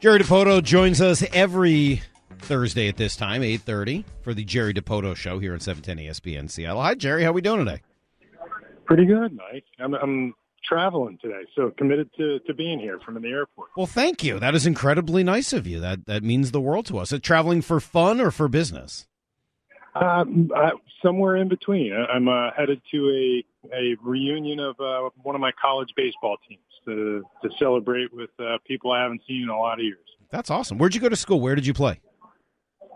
Jerry Dipoto joins us every Thursday at this time, 8.30, for the Jerry Dipoto Show here on 710 ESPN Seattle. Hi, Jerry. How we doing today? Pretty good, Mike. I'm, I'm traveling today, so committed to, to being here from the airport. Well, thank you. That is incredibly nice of you. That that means the world to us. Is traveling for fun or for business? Uh, somewhere in between. I'm uh, headed to a a reunion of uh, one of my college baseball teams to to celebrate with uh, people I haven't seen in a lot of years. That's awesome. Where'd you go to school? Where did you play?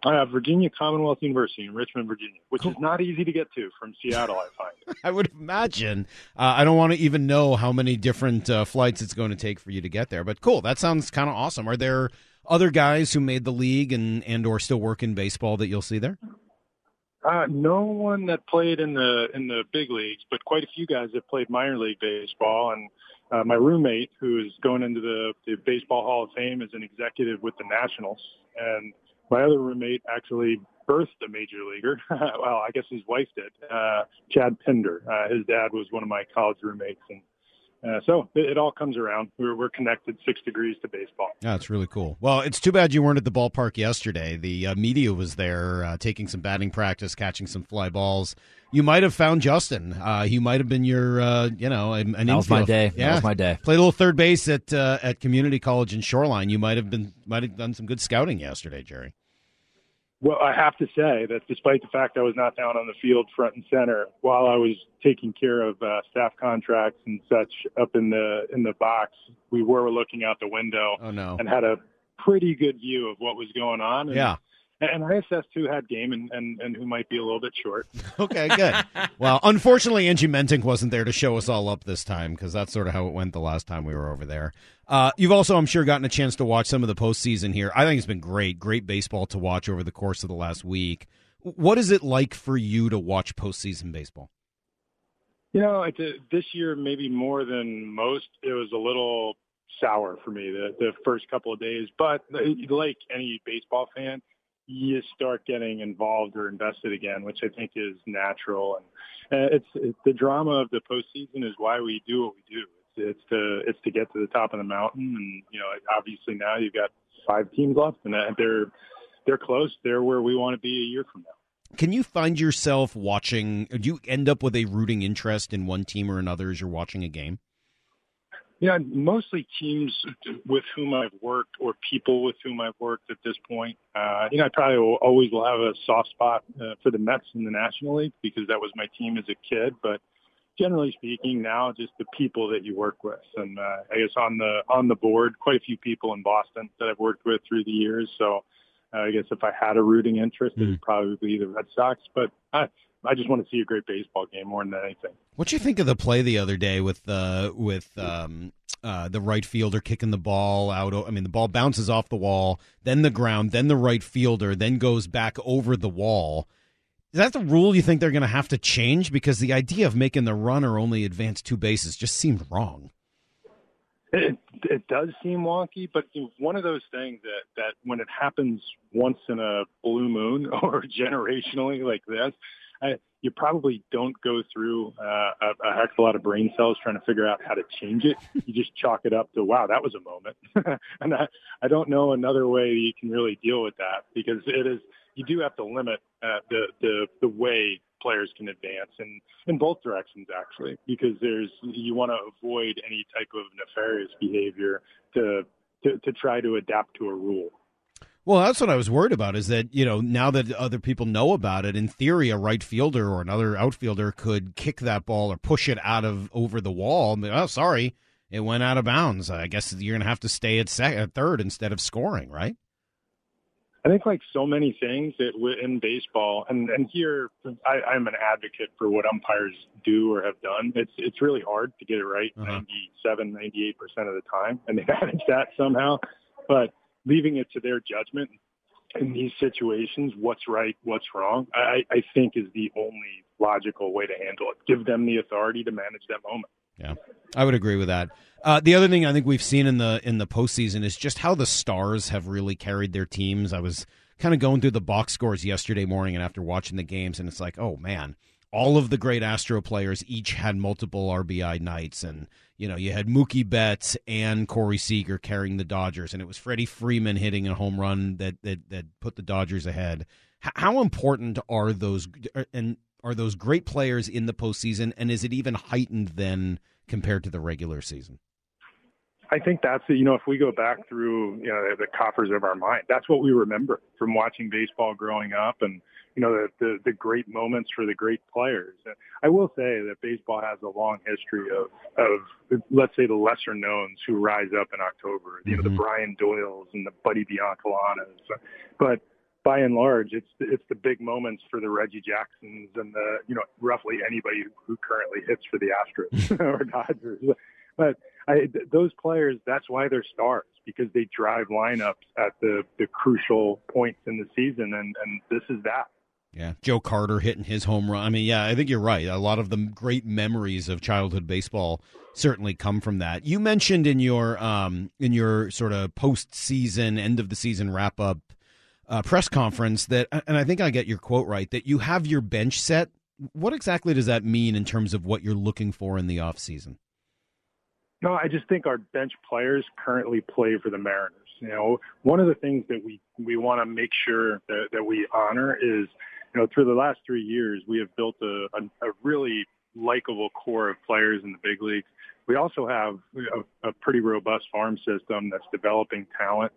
Uh, Virginia Commonwealth University in Richmond, Virginia, which cool. is not easy to get to from Seattle, I find. I would imagine. Uh, I don't want to even know how many different uh, flights it's going to take for you to get there, but cool. That sounds kind of awesome. Are there other guys who made the league and and or still work in baseball that you'll see there? Uh, no one that played in the in the big leagues, but quite a few guys that played minor league baseball. And uh, my roommate, who is going into the, the Baseball Hall of Fame, is an executive with the Nationals, and my other roommate actually birthed a major leaguer. well, I guess his wife did. Uh, Chad Pinder. Uh, his dad was one of my college roommates, and uh, so it, it, all comes around. We're, we're connected six degrees to baseball. Yeah, it's really cool. Well, it's too bad you weren't at the ballpark yesterday. The uh, media was there uh, taking some batting practice, catching some fly balls. You might have found Justin. Uh, he might have been your, uh, you know, an that was my day. Yeah. That was my day. Played a little third base at uh, at community college in Shoreline. You might have been might have done some good scouting yesterday, Jerry. Well, I have to say that despite the fact I was not down on the field front and center while I was taking care of uh, staff contracts and such up in the in the box, we were looking out the window oh, no. and had a pretty good view of what was going on. And, yeah. And I assessed who had game and, and, and who might be a little bit short. okay, good. well, unfortunately, Angie Mentink wasn't there to show us all up this time because that's sort of how it went the last time we were over there. Uh, you've also, I'm sure, gotten a chance to watch some of the postseason here. I think it's been great, great baseball to watch over the course of the last week. What is it like for you to watch postseason baseball? You know, a, this year maybe more than most, it was a little sour for me the, the first couple of days. But like any baseball fan, you start getting involved or invested again, which I think is natural. And uh, it's, it's the drama of the postseason is why we do what we do. It's, it's to it's to get to the top of the mountain, and you know, obviously now you've got five teams left, and they're they're close. They're where we want to be a year from now. Can you find yourself watching? Do you end up with a rooting interest in one team or another as you're watching a game? Yeah, mostly teams with whom I've worked or people with whom I've worked at this point. Uh, you know, I probably will, always will have a soft spot uh, for the Mets in the National League because that was my team as a kid. But generally speaking, now just the people that you work with, and uh, I guess on the on the board, quite a few people in Boston that I've worked with through the years. So uh, I guess if I had a rooting interest, mm. it would probably be the Red Sox. But I, I just want to see a great baseball game more than anything. What do you think of the play the other day with the uh, with um, uh, the right fielder kicking the ball out? I mean, the ball bounces off the wall, then the ground, then the right fielder, then goes back over the wall. Is that the rule you think they're going to have to change? Because the idea of making the runner only advance two bases just seemed wrong. It, it does seem wonky, but one of those things that, that when it happens once in a blue moon or generationally like this, I, you probably don't go through uh, a, a heck of a lot of brain cells trying to figure out how to change it. You just chalk it up to, wow, that was a moment. and I, I don't know another way you can really deal with that because it is, you do have to limit uh, the, the, the way players can advance in, in both directions actually, because there's, you want to avoid any type of nefarious behavior to, to, to try to adapt to a rule. Well, that's what I was worried about. Is that you know now that other people know about it, in theory, a right fielder or another outfielder could kick that ball or push it out of over the wall. Oh, sorry, it went out of bounds. I guess you're gonna have to stay at, second, at third instead of scoring, right? I think like so many things that in baseball, and and here I, I'm an advocate for what umpires do or have done. It's it's really hard to get it right uh-huh. 97, 98 percent of the time, and they manage that somehow. But leaving it to their judgment in these situations, what's right, what's wrong, I, I think is the only logical way to handle it. Give them the authority to manage that moment. Yeah, I would agree with that. Uh, the other thing I think we've seen in the in the postseason is just how the stars have really carried their teams. I was kind of going through the box scores yesterday morning and after watching the games, and it's like, oh man, all of the great Astro players each had multiple RBI nights, and you know you had Mookie Betts and Corey Seager carrying the Dodgers, and it was Freddie Freeman hitting a home run that that that put the Dodgers ahead. H- how important are those and are those great players in the postseason, and is it even heightened then compared to the regular season? I think that's it. you know if we go back through you know the coffers of our mind, that's what we remember from watching baseball growing up, and you know the the, the great moments for the great players. I will say that baseball has a long history of of let's say the lesser knowns who rise up in October, you know the mm-hmm. Brian Doyles and the Buddy Biancalanas, but by and large, it's it's the big moments for the Reggie Jacksons and the you know roughly anybody who, who currently hits for the Astros or Dodgers. But I, those players, that's why they're stars because they drive lineups at the the crucial points in the season, and and this is that. Yeah, Joe Carter hitting his home run. I mean, yeah, I think you're right. A lot of the great memories of childhood baseball certainly come from that. You mentioned in your um in your sort of postseason, end of the season wrap up uh, press conference that, and I think I get your quote right, that you have your bench set. What exactly does that mean in terms of what you're looking for in the off season? No, I just think our bench players currently play for the Mariners. You know, one of the things that we, we want to make sure that, that we honor is, you know, through the last three years, we have built a, a, a really likable core of players in the big leagues. We also have a, a pretty robust farm system that's developing talent.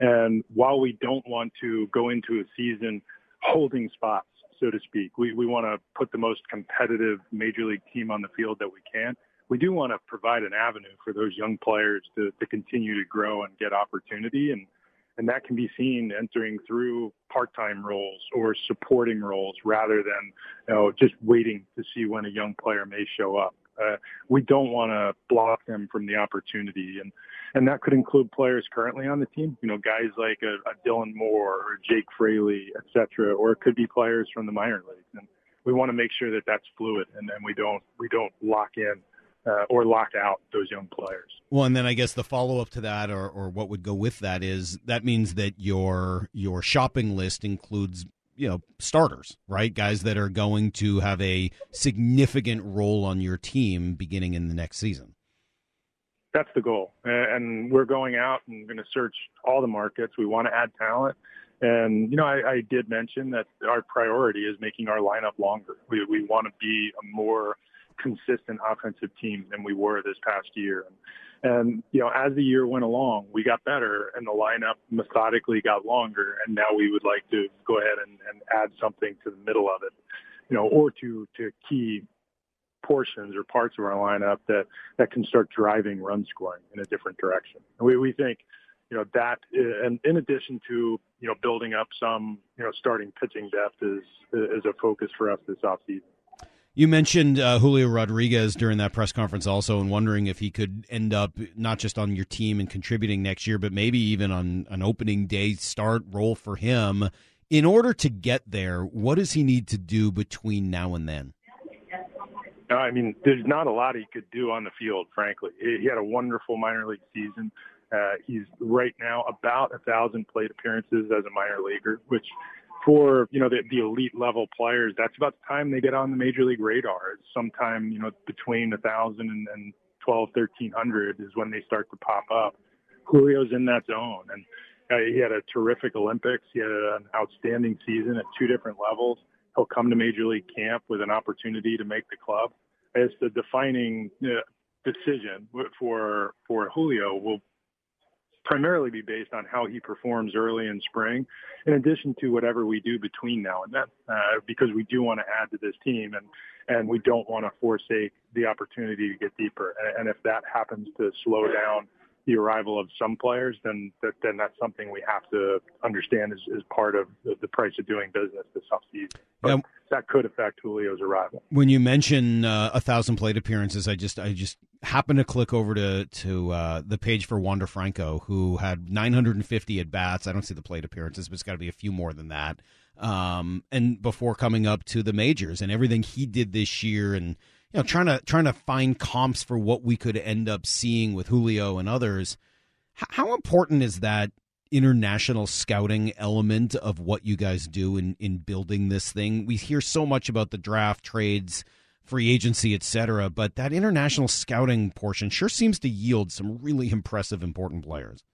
And while we don't want to go into a season holding spots, so to speak, we, we want to put the most competitive major league team on the field that we can. We do want to provide an avenue for those young players to, to continue to grow and get opportunity. And, and that can be seen entering through part-time roles or supporting roles rather than you know, just waiting to see when a young player may show up. Uh, we don't want to block them from the opportunity, and and that could include players currently on the team. You know, guys like a, a Dylan Moore or Jake Fraley, et cetera, or it could be players from the minor leagues. And we want to make sure that that's fluid, and then we don't we don't lock in uh, or lock out those young players. Well, and then I guess the follow up to that, or, or what would go with that, is that means that your your shopping list includes you know starters, right? Guys that are going to have a significant role on your team beginning in the next season. That's the goal, and we're going out and going to search all the markets. We want to add talent, and you know, I, I did mention that our priority is making our lineup longer. We we want to be a more consistent offensive team than we were this past year. And, you know, as the year went along, we got better and the lineup methodically got longer. And now we would like to go ahead and, and add something to the middle of it, you know, or to, to key portions or parts of our lineup that, that can start driving run scoring in a different direction. And we, we think, you know, that, and in addition to, you know, building up some, you know, starting pitching depth is, is a focus for us this offseason. You mentioned uh, Julio Rodriguez during that press conference also, and wondering if he could end up not just on your team and contributing next year, but maybe even on an opening day start role for him. In order to get there, what does he need to do between now and then? I mean, there's not a lot he could do on the field, frankly. He had a wonderful minor league season. Uh, he's right now about a thousand plate appearances as a minor leaguer, which for you know the, the elite level players, that's about the time they get on the major league radar. Sometime you know between a thousand and, and twelve, thirteen hundred is when they start to pop up. Julio's in that zone, and uh, he had a terrific Olympics. He had an outstanding season at two different levels. He'll come to major league camp with an opportunity to make the club. It's the defining uh, decision for for Julio will primarily be based on how he performs early in spring, in addition to whatever we do between now and then, uh, because we do want to add to this team and and we don't want to forsake the opportunity to get deeper. And if that happens to slow down the arrival of some players, then that, then that's something we have to understand is, is part of the, the price of doing business this offseason. But yeah. that could affect Julio's arrival. When you mention uh, a thousand plate appearances, I just I just happened to click over to to uh, the page for Wander Franco, who had 950 at bats. I don't see the plate appearances, but it's got to be a few more than that. Um, and before coming up to the majors and everything he did this year and you know trying to trying to find comps for what we could end up seeing with Julio and others. How important is that international scouting element of what you guys do in in building this thing? We hear so much about the draft trades free agency, etc. But that international scouting portion sure seems to yield some really impressive, important players.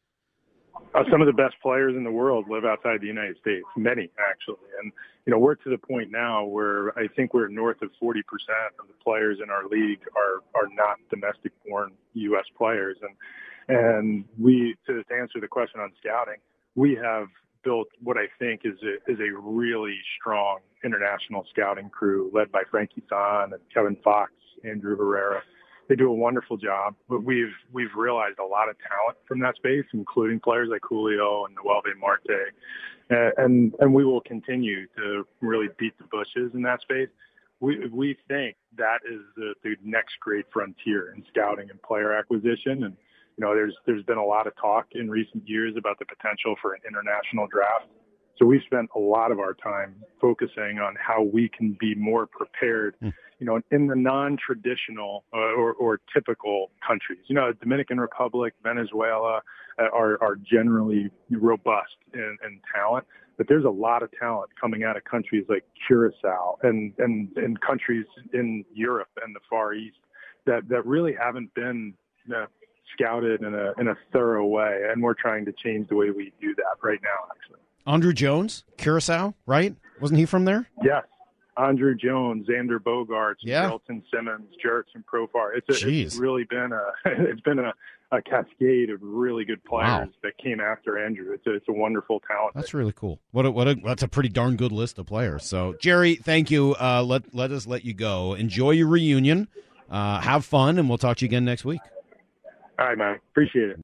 Uh, some of the best players in the world live outside the United States, many actually. And, you know, we're to the point now where I think we're north of 40% of the players in our league are, are not domestic born U.S. players. And, and we, to, to answer the question on scouting, we have built what I think is a, is a really strong international scouting crew led by Frankie Thon and Kevin Fox, Andrew Herrera. They do a wonderful job, but we've we've realized a lot of talent from that space, including players like Julio and Noelvi Marte, and and we will continue to really beat the bushes in that space. We we think that is the, the next great frontier in scouting and player acquisition, and you know, there's there's been a lot of talk in recent years about the potential for an international draft. So we've spent a lot of our time focusing on how we can be more prepared, mm. you know, in the non-traditional uh, or, or typical countries. You know, Dominican Republic, Venezuela uh, are, are generally robust in, in talent, but there's a lot of talent coming out of countries like Curacao and, and, and countries in Europe and the Far East that, that really haven't been uh, scouted in a in a thorough way, and we're trying to change the way we do that right now. Actually, Andruw Jones, Curacao, right? Wasn't he from there? Yes. Andruw Jones, Xander Bogaerts, yeah. Andrelton Simmons, Jurickson Profar. It's, a, it's really been a it's been a, a cascade of really good players wow. that came after Andruw. It's a, it's a wonderful talent. That's really cool. What a, what a, that's a pretty darn good list of players. So Jerry, thank you. Uh, let let us let you go. Enjoy your reunion. Uh, have fun, and we'll talk to you again next week. All right, man. Appreciate it.